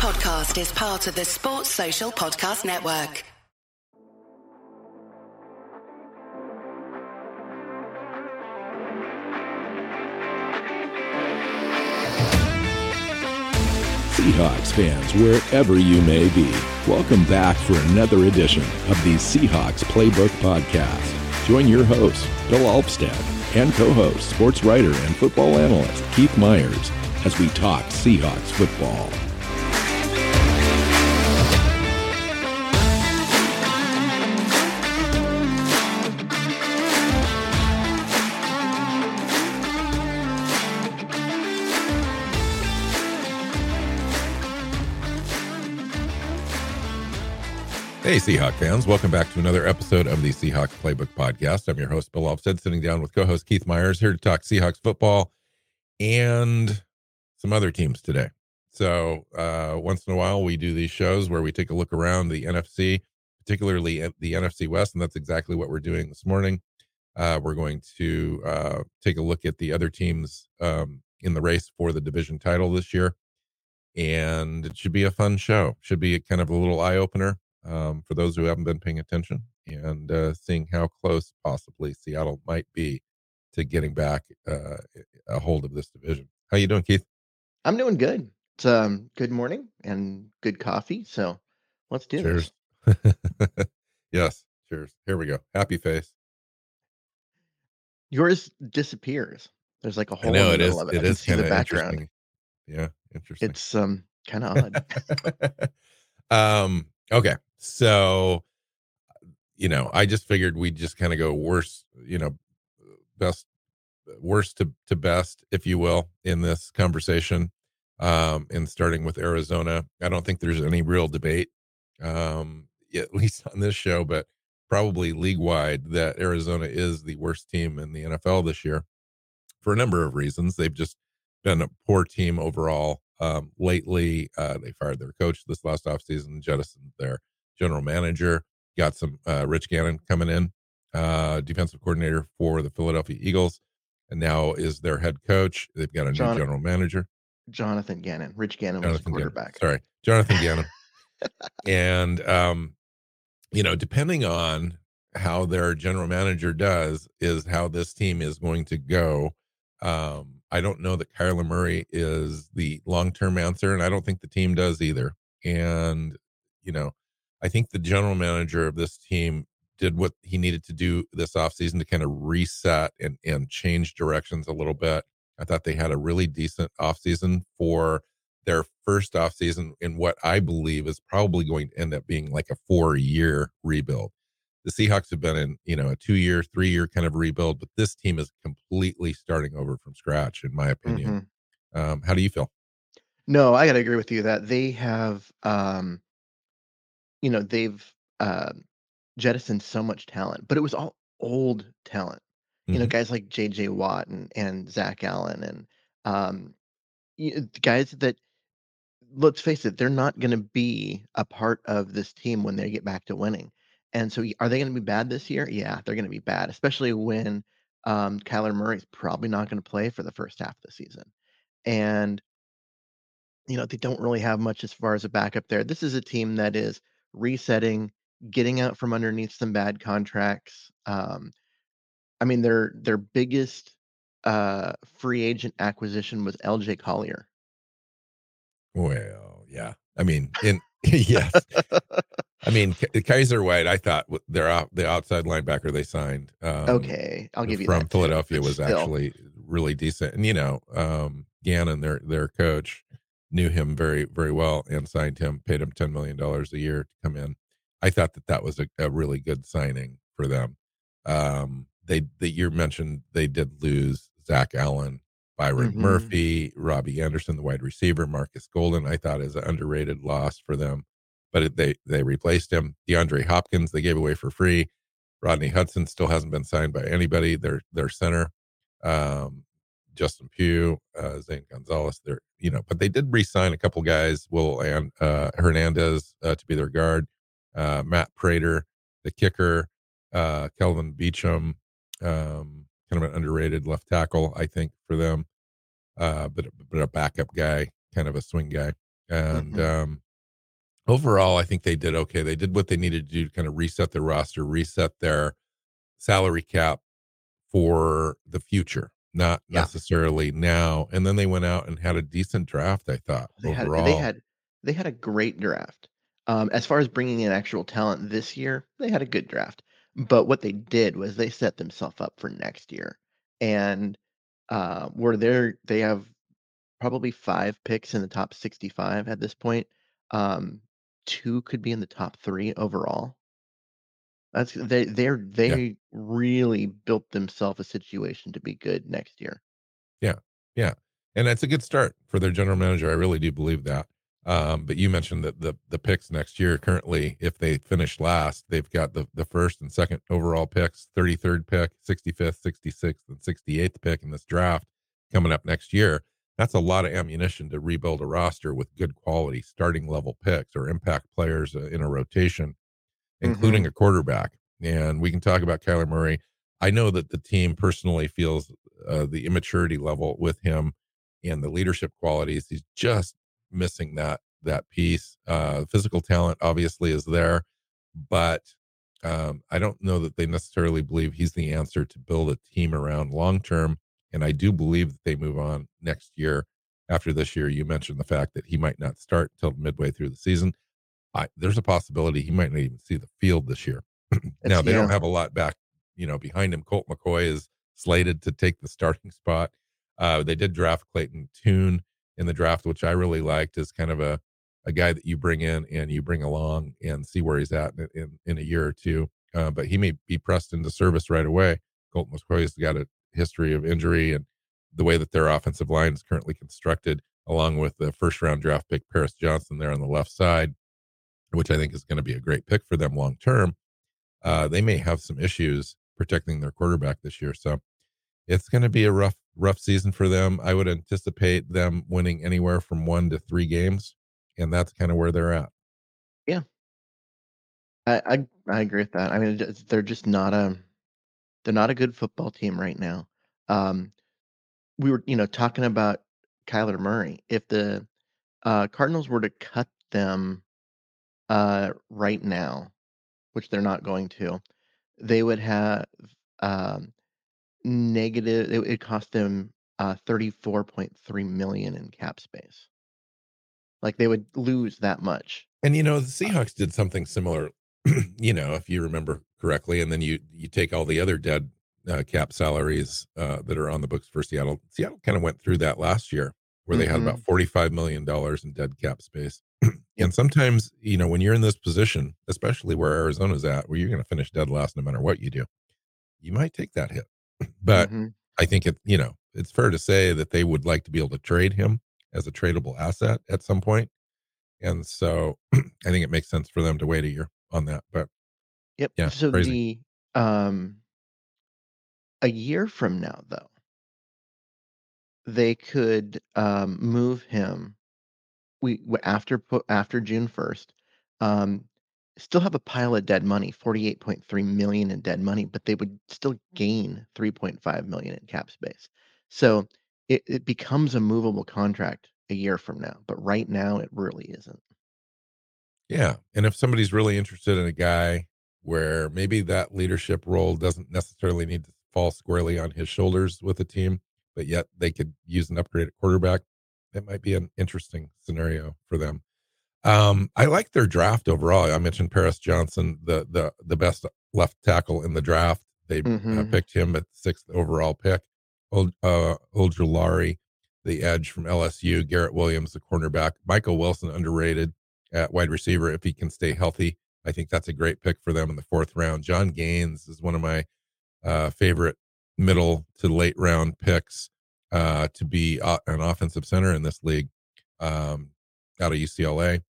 podcast is part of the Sports Social Podcast Network. Seahawks fans, wherever you may be, welcome back for another edition of the Seahawks Playbook Podcast. Join your host, Bill Alvstad, and co-host, sports writer and football analyst Keith Myers as we talk Seahawks football. Hey, Seahawk fans. Welcome back to another episode of the Seahawks Playbook Podcast. I'm your host, Bill Alvstad, sitting down with co host Keith Myers here to talk Seahawks football and some other teams today. So, uh, once in a while, we do these shows where we take a look around the NFC, particularly the NFC West, and that's exactly what we're doing this morning. Uh, we're going to uh, take a look at the other teams um, in the race for the division title this year. And it should be a fun show. Should be kind of a little eye opener um, for those who haven't been paying attention and uh, seeing how close possibly Seattle might be to getting back uh, a hold of this division. How you doing, Keith? I'm doing good. It's um good morning and good coffee. So let's do it. cheers. yes, cheers. Here we go. Happy face. Yours disappears. There's like a hole I know, in the it middle is, of it. It is kinda background. Yeah, interesting. It's um kind of odd. um okay so you know i just figured we'd just kind of go worst you know best worst to, to best if you will in this conversation um and starting with arizona i don't think there's any real debate um at least on this show but probably league wide that arizona is the worst team in the nfl this year for a number of reasons they've just been a poor team overall um, lately. Uh, they fired their coach this last offseason, jettisoned their general manager, got some uh, Rich Gannon coming in, uh, defensive coordinator for the Philadelphia Eagles, and now is their head coach. They've got a John- new general manager, Jonathan Gannon. Rich Gannon was the Jonathan Gannon. quarterback. Sorry, Jonathan Gannon. and um, you know, depending on how their general manager does, is how this team is going to go. Um, I don't know that Kyler Murray is the long term answer, and I don't think the team does either. And, you know, I think the general manager of this team did what he needed to do this offseason to kind of reset and, and change directions a little bit. I thought they had a really decent offseason for their first offseason in what I believe is probably going to end up being like a four year rebuild the Seahawks have been in, you know, a two year, three year kind of rebuild, but this team is completely starting over from scratch, in my opinion. Mhm. Um, how do you feel? No, I gotta agree with you that they have um you know, they've um jettisoned so much talent, but it was all old talent. You know, Mhm. guys like JJ Watt and, and Zach Allen and um y- guys that let's face it, they're not going to be a part of this team when they get back to winning. And so, are they going to be bad this year? Yeah, they're going to be bad, especially when um, Kyler Murray's probably not going to play for the first half of the season. And, you know, they don't really have much as far as a backup there. This is a team that is resetting, getting out from underneath some bad contracts. Um, I mean, their their biggest uh, free agent acquisition was LJ Collier. Well, yeah. I mean, in yes. I mean, K- Kyzir White, I thought their out, the outside linebacker they signed. Um, Okay, I'll give you from that Philadelphia was still. actually really decent. And you know, um, Gannon, their their coach, knew him very very well and signed him, paid him ten million dollars a year to come in. I thought that that was a, a really good signing for them. Um, they the you mentioned they did lose Zach Allen, Byron Mhm. Murphy, Robbie Anderson, the wide receiver, Marcus Golden. I thought is an underrated loss for them, but it, they they replaced him. DeAndre Hopkins they gave away for free. Rodney Hudson still hasn't been signed by anybody. Their their center, um, Justin Pugh, uh, Zane Gonzalez. They're you know, but they did re-sign a couple guys. Will and uh, Hernandez uh, to be their guard. Uh, Matt Prater, the kicker. Uh, Kelvin Beachum, um, kind of an underrated left tackle, I think, for them. Uh, but but a backup guy, kind of a swing guy. And Mhm. um, overall, I think they did okay. They did what they needed to do to kind of reset their roster, reset their salary cap for the future, not Yeah. necessarily now. And then they went out and had a decent draft, I thought, They had overall. they had they had a great draft. Um, as far as bringing in actual talent this year, they had a good draft. But what they did was they set themselves up for next year, and uh, where they're they have probably five picks in the top 65 at this point. Um, two could be in the top three overall. That's they they're Yeah. they really built themselves a situation to be good next year. Yeah. Yeah. And that's a good start for their general manager. I really do believe that. Um, but you mentioned that the the picks next year currently, if they finish last, they've got the the first and second overall picks, 33rd pick, 65th, 66th, and 68th pick in this draft coming up next year. That's a lot of ammunition to rebuild a roster with good quality starting level picks or impact players uh, in a rotation including a quarterback. And we can talk about Kyler Murray. I know that the team personally feels uh, the immaturity level with him and the leadership qualities. He's just missing that that piece. Uh, physical talent obviously is there, but um, I don't know that they necessarily believe he's the answer to build a team around long term. And I do believe that they move on next year. After this year, you mentioned the fact that he might not start until midway through the season. I, there's a possibility he might not even see the field this year. now they don't have a lot back, you know, behind him. Colt McCoy is slated to take the starting spot. Uh, they did draft Clayton Tune in the draft, which I really liked as kind of a a guy that you bring in and you bring along and see where he's at in in, in a year or two. Uh, but he may be pressed into service right away. Colt McCoy's got a history of injury and the way that their offensive line is currently constructed, along with the first round draft pick Paris Johnson there on the left side which I think is going to be a great pick for them long term, uh, they may have some issues protecting their quarterback this year. So it's going to be a rough, rough season for them. I would anticipate them winning anywhere from one to three games, and that's kind of where they're at. I, I I agree with that. I mean, they're just not a they're not a good football team right now. Um, we were, you know, talking about Kyler Murray. If the uh, Cardinals were to cut them uh, right now, which they're not going to, they would have um, negative. It would cost them uh, thirty-four point three million in cap space. Like they would lose that much. And you know, the Seahawks did something similar. you know, if you remember correctly, and then you you take all the other dead uh, cap salaries uh, that are on the books for Seattle. Seattle kind of went through that last year, where they had about forty five million dollars in dead cap space. and sometimes, you know, when you're in this position, especially where Arizona's at, where you're going to finish dead last no matter what you do, you might take that hit. But Mhm. I think it, you know, it's fair to say that they would like to be able to trade him as a tradable asset at some point. And so I think it makes sense for them to wait a year on that. But Yep. Yeah, So crazy. the um a year from now though, they could um move him we after after June 1st. Um still have a pile of dead money, 48.3 million in dead money, but they would still gain 3.5 million in cap space. So it, it becomes a movable contract a year from now, but right now it really isn't. yeah. And if somebody's really interested in a guy where maybe that leadership role doesn't necessarily need to fall squarely on his shoulders with a team, but yet they could use an upgraded quarterback, that might be an interesting scenario for them. Um, I like their draft overall. I mentioned Paris Johnson, the the the best left tackle in the draft. They uh, Mhm. picked him at sixth overall pick. Old uh, the edge from LSU. Garrett Williams, the cornerback. Michael Wilson, underrated at wide receiver if he can stay healthy. I think that's a great pick for them in the fourth round. Jon Gaines is one of my uh, favorite middle to late round picks uh, to be uh, an offensive center in this league um, out of UCLA.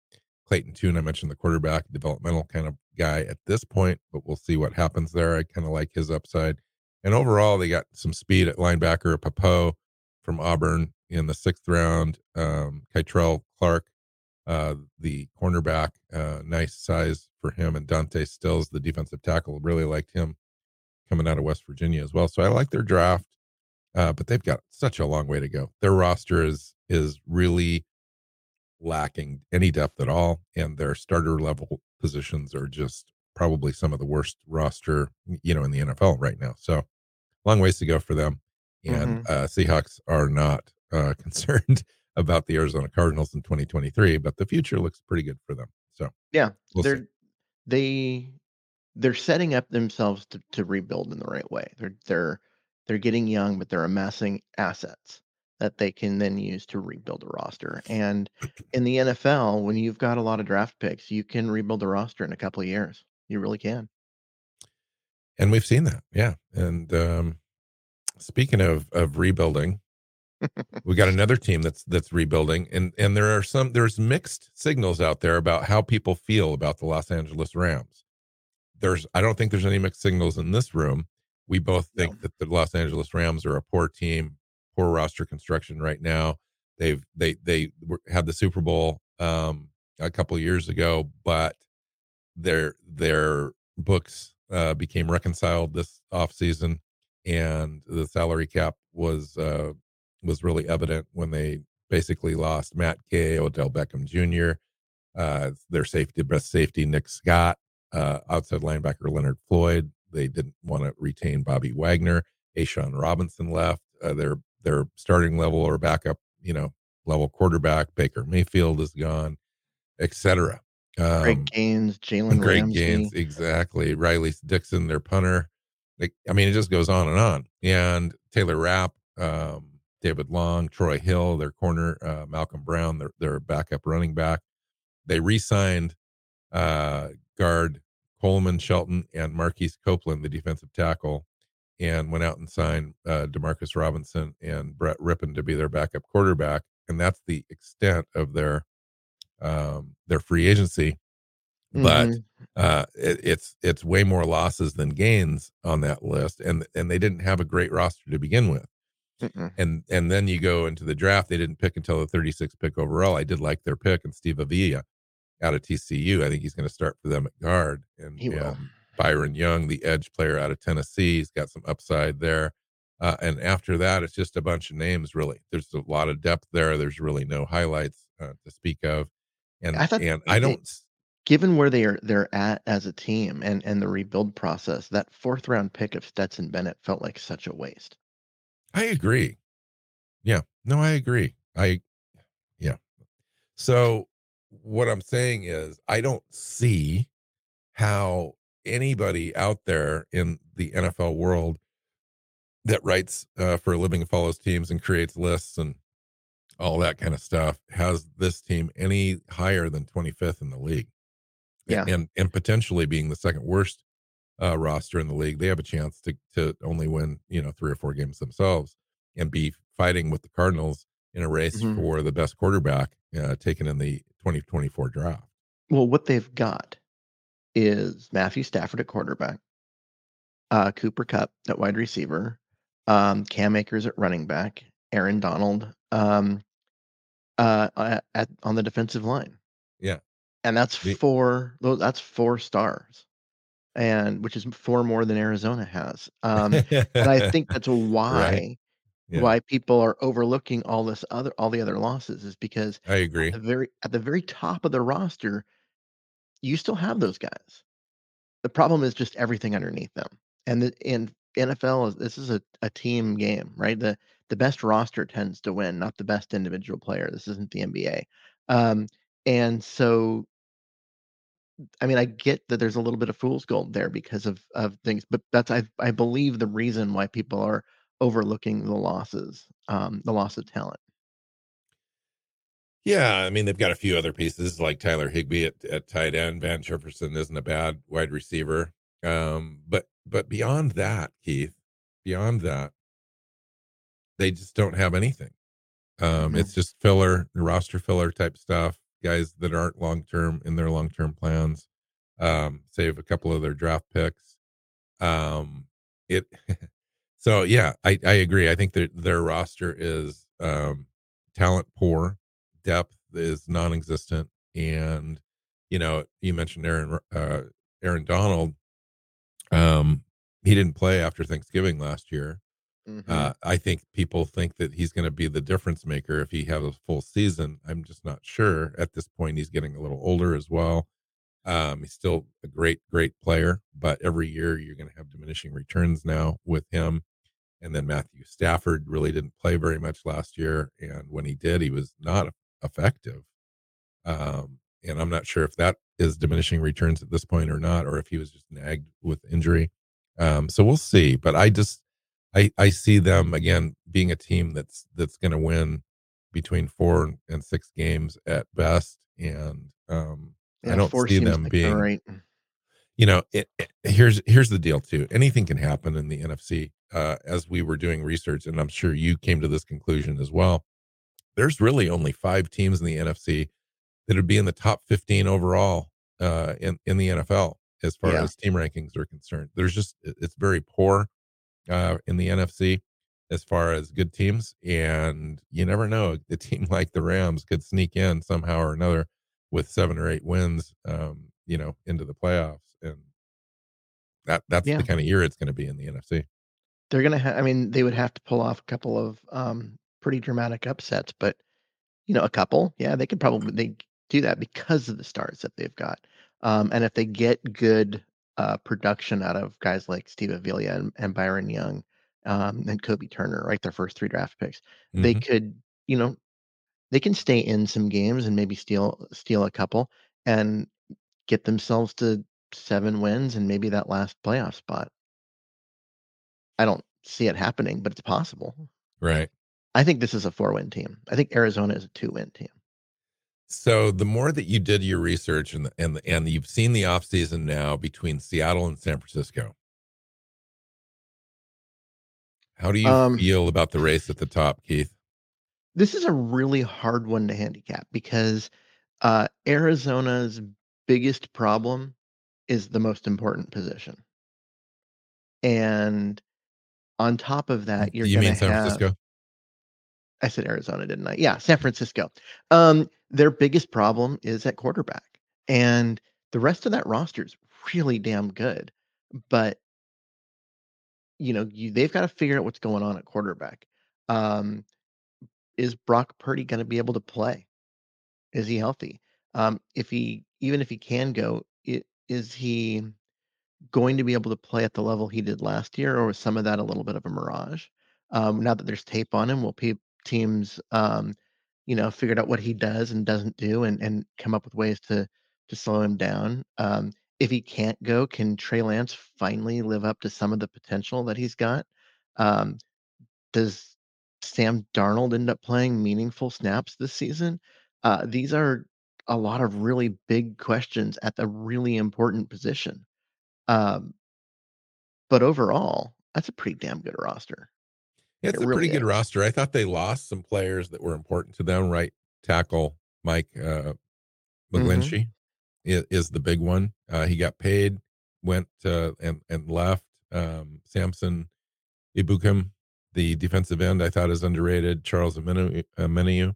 Clayton Tune, I mentioned the quarterback, developmental kind of guy at this point, but we'll see what happens there. I kind of like his upside. And overall, they got some speed at linebacker, Pappoe from Auburn in the sixth round, um, Kei'Trel Clark, uh, the cornerback, uh, nice size for him, and Dante Stills, the defensive tackle, really liked him coming out of West Virginia as well. So I like their draft, uh, but they've got such a long way to go. Their roster is is really lacking any depth at all, and their starter level positions are just probably some of the worst roster, you know, in the NFL right now. So, long ways to go for them. And Mhm. uh, Seahawks are not uh, concerned about the Arizona Cardinals in 2023, but the future looks pretty good for them. So, Yeah, we'll they're they they're setting up themselves to, to rebuild in the right way. They're they're they're getting young, but they're amassing assets that they can then use to rebuild a roster. And in the NFL, when you've got a lot of draft picks, you can rebuild a roster in a couple of years. You really can. and we've seen that, yeah. And um, speaking of of rebuilding, we got another team that's that's rebuilding, and and there are some there's mixed signals out there about how people feel about the Los Angeles Rams. There's I don't think there's any mixed signals in this room. We both think that the Los Angeles Rams are a poor team, poor roster construction right now. They've they they had the Super Bowl um, a couple years ago, but their their books uh, became reconciled this offseason and the salary cap was uh, was really evident when they basically lost Matt Gay, Odell Beckham Jr., uh, their safety best safety Nick Scott, uh, outside linebacker Leonard Floyd. They didn't want to retain Bobby Wagner. A'Shawn Robinson left. Uh, their their starting level or backup, you know, level quarterback Baker Mayfield is gone, etc. Um, Greg Gaines, Jalen Greg Ramsey. Gaines, exactly. Riley Dixon, their punter. Like, I mean, it just goes on and on. And Taylor Rapp, um, David Long, Troy Hill, their corner, uh, Malcolm Brown, their their backup running back. They re-signed uh, guard Coleman Shelton and Marquise Copeland, the defensive tackle, and went out and signed uh, Demarcus Robinson and Brett Rypien to be their backup quarterback. And that's the extent of their um, their free agency but Mhm. uh, it, it's it's way more losses than gains on that list, and and they didn't have a great roster to begin with, Mm-mm. and and then you go into the draft. They didn't pick until the 36th pick overall. I did like their pick, and Steve Avila out of TCU. I think he's going to start for them at guard, and, He will. and Byron Young, the edge player out of Tennessee, he's got some upside there. Uh, and after that, it's just a bunch of names. Really, there's a lot of depth there. There's really no highlights uh, to speak of, and I thought and I don't. Given where they are they're at as a team and and the rebuild process, that fourth round pick of Stetson Bennett felt like such a waste. I agree. Yeah. No, I agree. I, yeah. So what I'm saying is, I don't see how anybody out there in the NFL world that writes uh, for a living, follows teams, and creates lists and all that kind of stuff has this team any higher than 25th in the league. Yeah. And and potentially being the second worst uh, roster in the league, they have a chance to to only win, you know, three or four games themselves and be fighting with the Cardinals in a race Mhm. for the best quarterback uh, taken in the 2024 draft. Well, what they've got is Matthew Stafford at quarterback, uh, Cooper Kupp at wide receiver, um, Cam Akers at running back, Aaron Donald um, uh, at, at on the defensive line. Yeah. and that's The- four. That's four stars, and which is four more than Arizona has. Um, and I think that's why Yeah. why people are overlooking all this other all the other losses is because I agree. at the very at the very top of the roster, you still have those guys. The problem is just everything underneath them. And the in NFL is this is a, a team game, right? The the best roster tends to win, not the best individual player. This isn't the NBA. Um, and so I mean, I get that there's a little bit of fool's gold there because of of things, but that's I I believe the reason why people are overlooking the losses, um, the loss of talent. Yeah, I mean they've got a few other pieces like Tyler Higbee at, at tight end. Van Jefferson isn't a bad wide receiver. Um, but but beyond that, Keith, beyond that, they just don't have anything. Um, Mhm. it's just filler, roster filler type stuff. Guys that aren't long term in their long term plans. Um, save a couple of their draft picks. Um, it. so yeah, I I agree. I think that their roster is um talent poor depth is non-existent and you know you mentioned aaron uh aaron donald um he didn't play after thanksgiving last year Mm-hmm. Uh, I think people think that he's going to be the difference maker if he has a full season. I'm just not sure. At this point, he's getting a little older as well. Um, he's still a great, great player, but every year you're going to have diminishing returns now with him. And then Matthew Stafford really didn't play very much last year, and when he did, he was not effective. Um, and I'm not sure if that is diminishing returns at this point or not, or if he was just nagged with injury. Um, so we'll see. But I just I I see them again being a team that's that's going to win between four and six games at best, and um, Yeah, I don't see them being right. You know it, it- here's here's the deal too anything can happen in the nfc uh, as we were doing research and i'm sure you came to this conclusion as well there's really only five teams in the nfc that would be in the top 15 overall uh, in, in the nfl as far Yeah. as team rankings are concerned there's just it's very poor uh, in the nfc as far as good teams and you never know a team like the rams could sneak in somehow or another with seven or eight wins um, you know into the playoffs and that that's Yeah. the kind of year it's going to be in the NFC. They're gonna have. I mean, they would have to pull off a couple of um, pretty dramatic upsets, but you know, a couple, yeah, they could probably they do that because of the stars that they've got. Um, and if they get good uh, production out of guys like Steve Avila and, and Byron Young um, and Kobe Turner, right, their first three draft picks, they Mhm. could, you know, they can stay in some games and maybe steal steal a couple and get themselves to seven wins and maybe that last playoff spot. I don't see it happening, but it's possible. right. I think this is a four win team. I think Arizona is a two win team. So the more that you did your research and the, and the, and you've seen the offseason now between Seattle and San Francisco. How do you Um, feel about the race at the top, Keith? This is a really hard one to handicap because uh, Arizona's biggest problem is the most important position. And on top of that, you're you going to mean San have. Francisco? I said Arizona, didn't I? Yeah, San Francisco. Um, their biggest problem is at quarterback, and the rest of that roster is really damn good. But you know, you they've got to figure out what's going on at quarterback. Um, is Brock Purdy going to be able to play? Is he healthy? Um, if he even if he can go, i- is he going to be able to play at the level he did last year, or was some of that a little bit of a mirage? Um, now that there's tape on him, will pe- teams, um, you know, figured out what he does and doesn't do, and and come up with ways to to slow him down? Um, if he can't go, can Trey Lance finally live up to some of the potential that he's got? Um, does Sam Darnold end up playing meaningful snaps this season? Uh, these are a lot of really big questions at the really important position. Um, but overall, that's a pretty damn good roster. It's It a really pretty good roster. I thought they lost some players that were important to them. Right tackle Mike uh, Mm-hmm. McGlinchey is, is the big one. Uh, he got paid, went uh, and and left. Um, Samson Ebukam, the defensive end, I thought is underrated. Charles Amenu, Ameniu,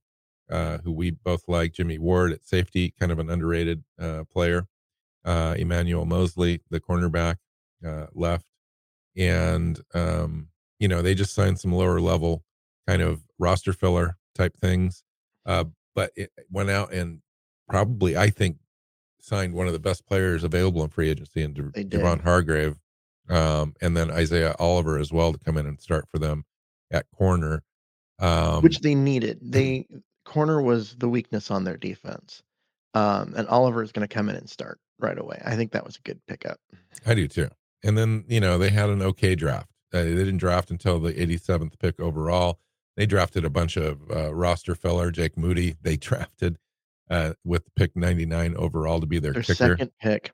uh, who we both like. Jimmy Ward at safety, kind of an underrated uh, player. Uh, Emmanuel Moseley, the cornerback, uh, left, and um, you know they just signed some lower level kind of roster filler type things. Uh, but it went out and probably, I think, signed one of the best players available in free agency in De- Devon Hargrave, um, and then Isaiah Oliver as well to come in and start for them at corner. Um, which they needed. They corner was the weakness on their defense, um, and Oliver is going to come in and start right away. I think that was a good pickup. I do too. And then, you know, they had an okay draft. Uh, they didn't draft until the 87th pick overall. They drafted a bunch of uh, roster filler. Jake Moody, they drafted uh, with pick 99 overall to be their, Their kicker. second pick,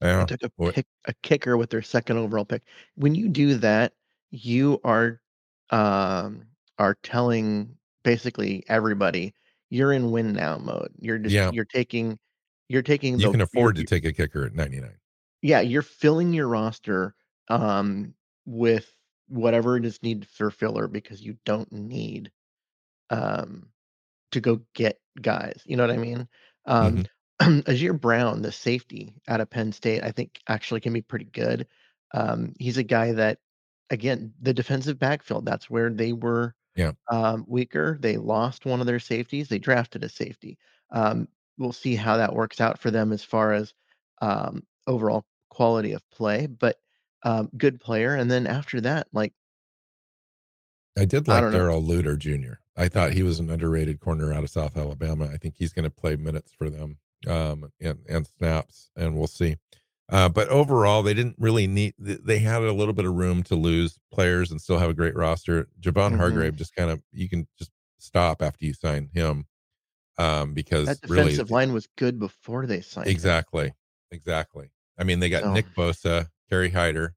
Yeah. they took a pick, a kicker with their second overall pick. When you do that, you are um, are telling basically everybody you're in win now mode. You're just Yeah. you're taking you're taking you the can afford to take a kicker at 99. yeah, you're filling your roster um, with whatever it is needed for filler because you don't need um, to go get guys. You know what I mean? Um, Azir Brown, the safety out of Penn State, I think actually can be pretty good. Um, he's a guy that again, the defensive backfield, that's where they were Yeah. um, weaker. They lost one of their safeties. They drafted a safety. Um, we'll see how that works out for them as far as um, overall quality of play, but um, good player. And then after that, like I did I like don't know. Darrell Luter Jr. I thought he was an underrated corner out of South Alabama. I think he's going to play minutes for them um, and and snaps, and we'll see. Uh, but overall, they didn't really need. They had a little bit of room to lose players and still have a great roster. Javon Mhm. Hargrave just kind of you can just stop after you sign him um, because That really defensive line was good before they signed him. Exactly. Exactly. I mean, they got Nick Bosa, Kerry Hyder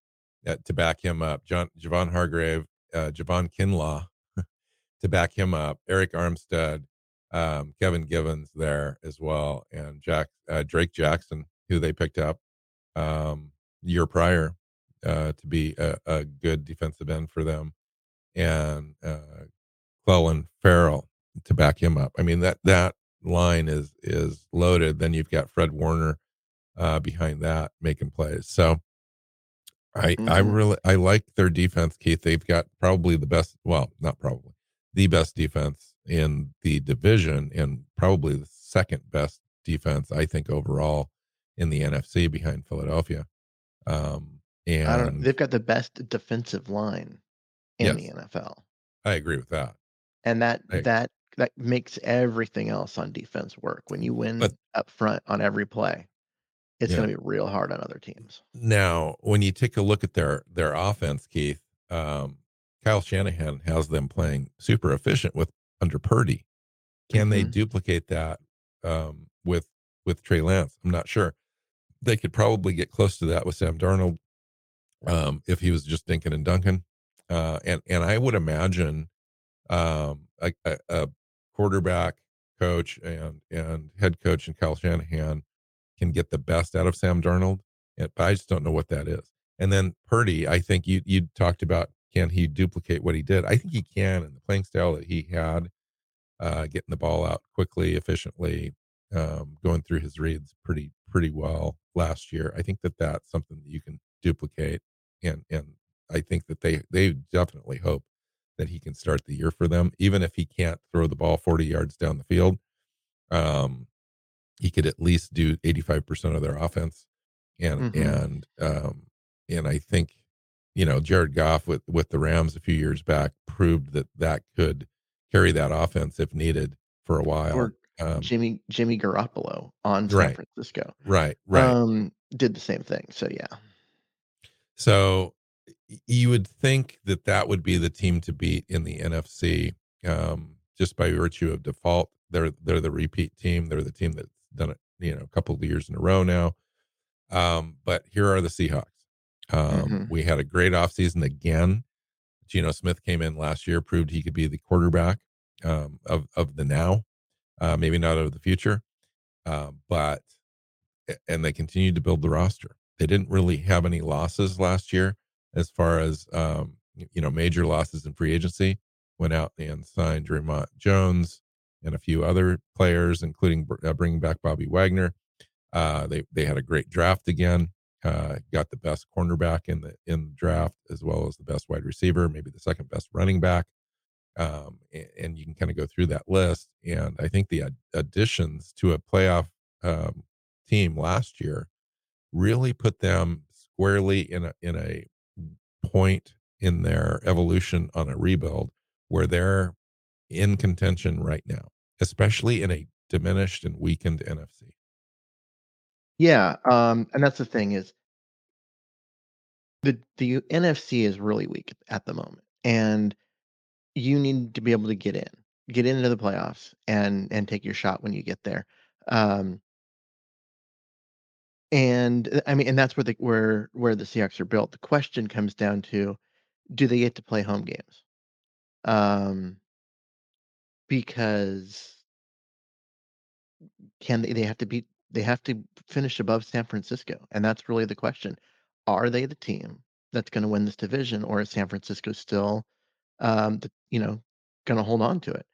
uh, to back him up, John Javon Hargrave, uh, Javon Kinlaw to back him up, Arik Armstead, um, Kevin Givens there as well, and Jack uh, Drake Jackson, who they picked up um, year prior uh, to be a, a good defensive end for them, and uh, Clelin Ferrell to back him up. I mean that that line is is loaded. Then you've got Fred Warner uh, behind that making plays. So I I Mhm. really I like their defense, Keith. They've got probably the best. Well, not probably the best defense in the division, and probably the second best defense I think overall in the NFC behind Philadelphia. Um, I don't and They've got the best defensive line in the NFL. I agree with that. And that I, that that makes everything else on defense work. When you but win up front on every play, it's yeah. going to be real hard on other teams. Now, when you take a look at their their offense, Keith, um, Kyle Shanahan has them playing super efficient with under Purdy. Can they Mhm. duplicate that um, with with Trey Lance? I'm not sure. They could probably get close to that with Sam Darnold um, if he was just Dinkin and Duncan. Uh, and and I would imagine um, a, a, quarterback coach and and head coach and Kyle Shanahan can get the best out of Sam Darnold, and- but I just don't know what that is. And then Purdy, I think you you talked about can he duplicate what he did? I think he can in the playing style that he had, uh, getting the ball out quickly, efficiently, um, going through his reads pretty pretty well last year. I think that that's something that you can duplicate, and and I think that they they definitely hope that he can start the year for them, even if he can't throw the ball forty yards down the field. Um, he could at least do 85% of their offense and Mhm. and um and i think you know jared goff with with the rams a few years back proved that that could carry that offense if needed for a while Or um Jimmy Jimmy Garoppolo on San right Francisco right right um, did the same thing. So yeah. so you would think that that would be the team to beat in the nfc um just by virtue of default they're they're the repeat team they're the team that's done it you know a couple of years in a row now Um, but here are the Seahawks. Um, Mhm. we had a great offseason again. Geno Smith came in last year, proved he could be the quarterback um, of of the now, uh, maybe not of the future. Uh, but and they continued to build the roster. They didn't really have any losses last year, as far as um, you know, major losses in free agency. Went out and signed Dre'Mont Jones and a few other players, including uh, bringing back Bobby Wagner. Uh, they they had a great draft again. Uh, got the best cornerback in the in the draft as well as the best wide receiver, maybe the second best running back. Um, and, you can kind of go through that list. And I think the ad- additions to a playoff um, team last year really put them squarely in a in a point in their evolution on a rebuild where they're in contention right now, especially in a diminished and weakened NFC. Yeah, um, and that's the thing is the the NFC is really weak at the moment, and you need to be able to get in, get into the playoffs, and and take your shot when you get there. Um, and uh, I mean, and that's where the where where the Seahawks are built. The question comes down to, do they get to play home games? Um, because can they? They have to beat. They have to finish above San Francisco, and that's really the question. Are they the team that's going to win this division, or is San Francisco still, um, you know, going to hold on to it?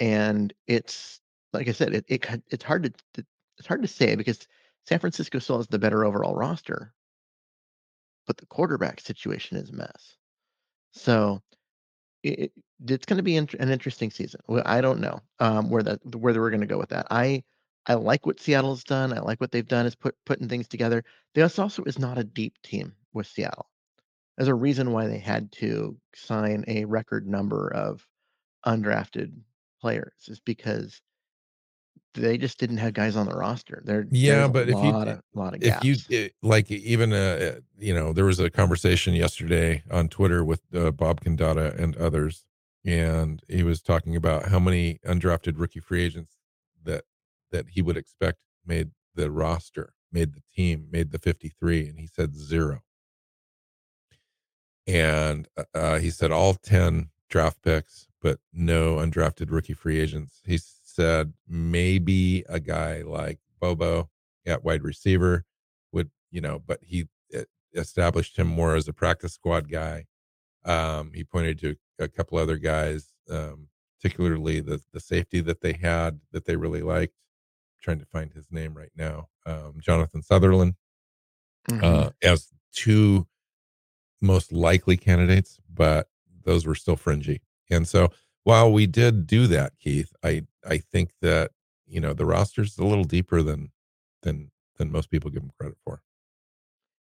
And it's like I said, it, it it's hard to to- it's hard to say because San Francisco still has the better overall roster, but the quarterback situation is a mess. So it, it's going to be an interesting season. I don't know um, where that where we're going to go with that. I I like what Seattle's done. I like what they've done is put putting things together. This also is not a deep team with Seattle. There's a reason why they had to sign a record number of undrafted players is because they just didn't have guys on the roster. There, yeah, but if you of, lot of if you it, like even uh, you know there was a conversation yesterday on Twitter with uh, Bob Condotta and others, and he was talking about how many undrafted rookie free agents that that he would expect made the roster, made the team, made the 53, and he said zero. And uh, uh he said all 10 draft picks, but no undrafted rookie free agents. He said maybe a guy like Bobo at wide receiver would, you know, but he eh, established him more as a practice squad guy. Um, he pointed to a couple other guys, um, particularly the the safety that they had that they really liked. I'm trying to find his name right now, um, Jonathan Sutherland, mm-hmm. uh, as two most likely candidates, but those were still fringy. And so while we did do that, Keith, I I think that you know the roster's a little deeper than than than most people give them credit for.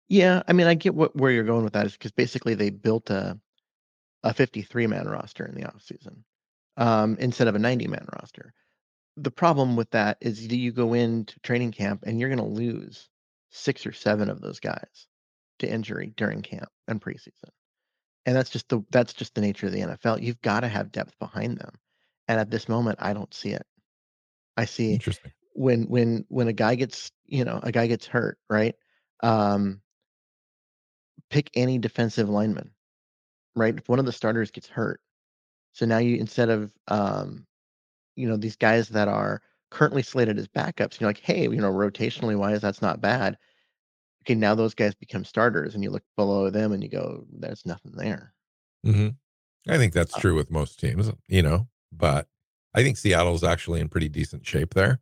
Yeah, I mean, I get what where you're going with that is because basically they built a a 53 man roster in the offseason um, instead of a 90 man roster. The problem with that is do you go into training camp and you're going to lose six or seven of those guys to injury during camp and preseason and that's just the that's just the nature of the NFL. You've got to have depth behind them, and at this moment, I don't see it. I see Interesting. when when when a guy gets you know a guy gets hurt, right? Um, pick any defensive lineman, right? If one of the starters gets hurt, so now you instead of um, you know these guys that are currently slated as backups, you're like, hey, you know, rotationally wise, that's not bad okay, now those guys become starters, and you look below them and you go, there's nothing there. Mm-hmm. I think that's uh true with most teams, you know, but I think Seattle's actually in pretty decent shape there.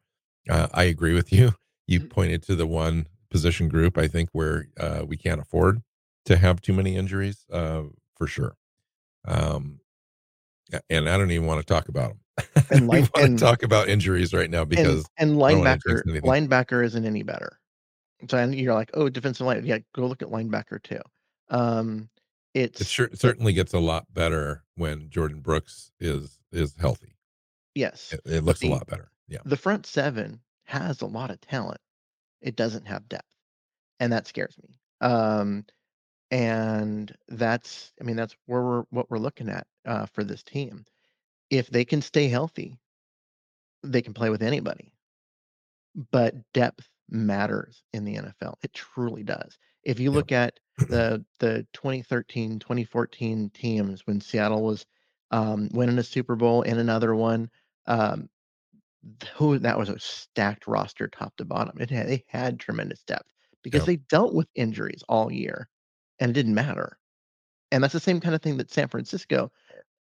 Uh, I agree with you. You mm-hmm. pointed to the one position group I think where uh, we can't afford to have too many injuries uh, for sure. Um, and I don't even want to talk about them. And line, we want to talk about injuries right now because and, and linebacker linebacker isn't any better. So and you're like, oh, defensive line. Yeah, go look at linebacker too. Um, it's it sure, certainly gets a lot better when Jordyn Brooks is is healthy. Yes, it, it looks the, a lot better. Yeah, the front seven has a lot of talent. It doesn't have depth, and that scares me. Um, and that's, I mean, that's where we're what we're looking at uh, for this team. If they can stay healthy, they can play with anybody. But depth matters in the NFL. It truly does. If you look at the the 2013, 2014 teams when Seattle was um, winning a Super Bowl and another one, um, who that was a stacked roster top to bottom. It had, they had tremendous depth because yep. they dealt with injuries all year, and it didn't matter. And that's the same kind of thing that San Francisco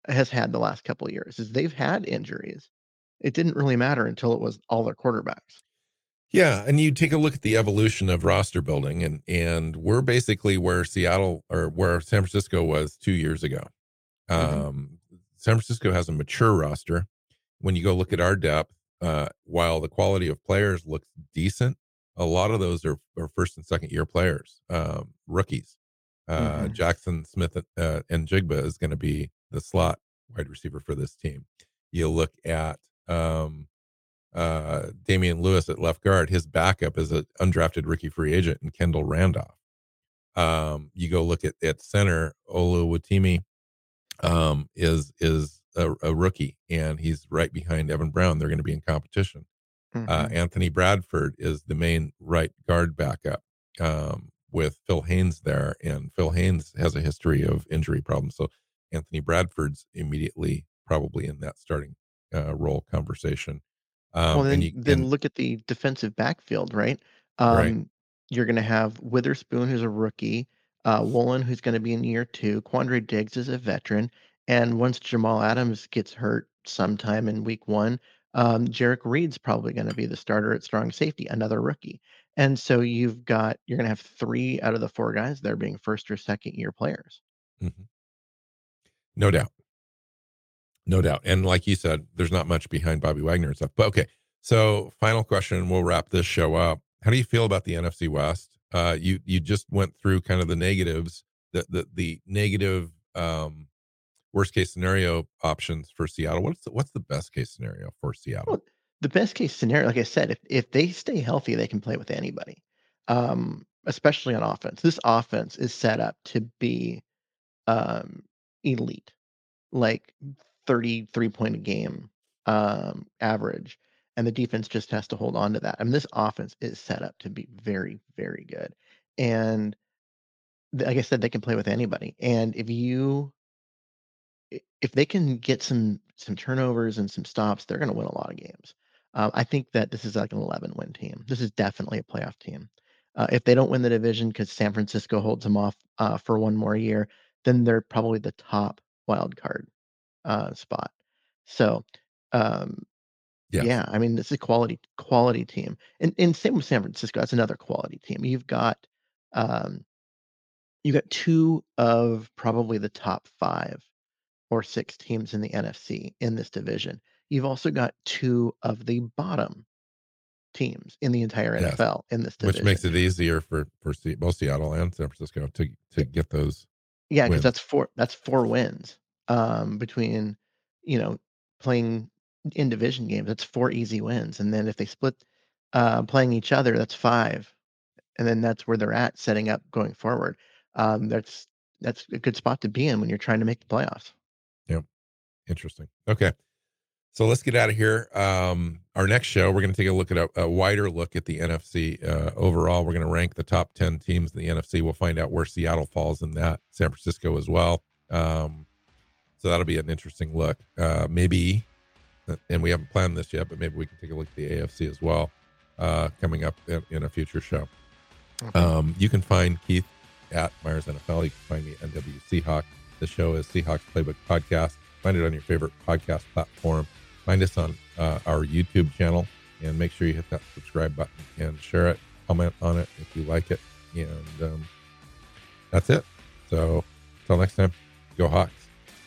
has had the last couple of years. Is they've had injuries. It didn't really matter until it was all their quarterbacks. Yeah, and you take a look at the evolution of roster building, and and we're basically where Seattle or where San Francisco was two years ago. Mm-hmm. Um, San Francisco has a mature roster. When you go look at our depth, uh, while the quality of players looks decent, a lot of those are, are first and second year players, um, rookies. Uh, mm-hmm. Jaxon Smith uh, Njigba is going to be the slot wide receiver for this team. You look at um, uh, Damien Lewis at left guard. His backup is an undrafted rookie free agent and Kendall Randolph. Um, you go look at at center, Oluwatimi um, is is a, a, rookie and he's right behind Evan Brown. They're going to be in competition. Uh, mm-hmm. Uh, Anthony Bradford is the main right guard backup um, with Phil Haynes there, and Phil Haynes has a history of injury problems. So Anthony Bradford's immediately probably in that starting uh, role conversation. Um, well, then, you, then and, look at the defensive backfield, right? Um, right. You're going to have Witherspoon, who's a rookie, uh, Woolen, who's going to be in year two, Quandre Diggs is a veteran, and once Jamal Adams gets hurt sometime in week one, um, Jerrick Reed's probably going to be the starter at strong safety, another rookie. And so you've got you're going to have three out of the four guys there being first or second year players. Mm-hmm. No doubt. No doubt. And like you said, there's not much behind Bobby Wagner and stuff. But okay. So final question, we'll wrap this show up. How do you feel about the NFC West? Uh, you you just went through kind of the negatives, the the, the negative um, worst case scenario options for Seattle. What's the, what's the best case scenario for Seattle? Well, the best case scenario, like I said, if if they stay healthy, they can play with anybody, um, especially on offense. This offense is set up to be um, elite, like 33 point a game um, average. And the defense just has to hold on to that. I mean, this offense is set up to be very, very good. And like I said, they can play with anybody. And if you if they can get some some turnovers and some stops, they're going to win a lot of games. Um, I think that this is like an 11 win team. This is definitely a playoff team. Uh, if they don't win the division because San Francisco holds them off uh, for one more year, then they're probably the top wild card uh, spot. So, um, Yes. yeah, I mean, this is a quality quality team, and and same with San Francisco. That's another quality team. You've got, um, you got two of probably the top five or six teams in the NFC in this division. You've also got two of the bottom teams in the entire Yes. NFL in this division. Which makes it easier for for both Seattle and San Francisco to to get those. Yeah, because that's four that's four wins um, between you know playing in division games. That's four easy wins, and then if they split uh, playing each other, that's five, and then that's where they're at setting up going forward. Um, that's that's a good spot to be in when you're trying to make the playoffs. Yep. Interesting. Okay. So let's get out of here. Um, our next show, we're going to take a look at a, a wider look at the NFC uh, overall. We're going to rank the top 10 teams in the NFC. We'll find out where Seattle falls in that, San Francisco as well. Um, so that'll be an interesting look. Uh, maybe, and we haven't planned this yet, but maybe we can take a look at the AFC as well uh, coming up in, in a future show. Um, you can find Keith at Myers NFL. You can find me at NW Seahawk. The show is Seahawks Playbook Podcast. Find it on your favorite podcast platform. Find us on uh, our YouTube channel and make sure you hit that subscribe button and share it. Comment on it if you like it. And um, that's it. So until next time, go Hawks.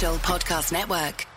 Podcast Network.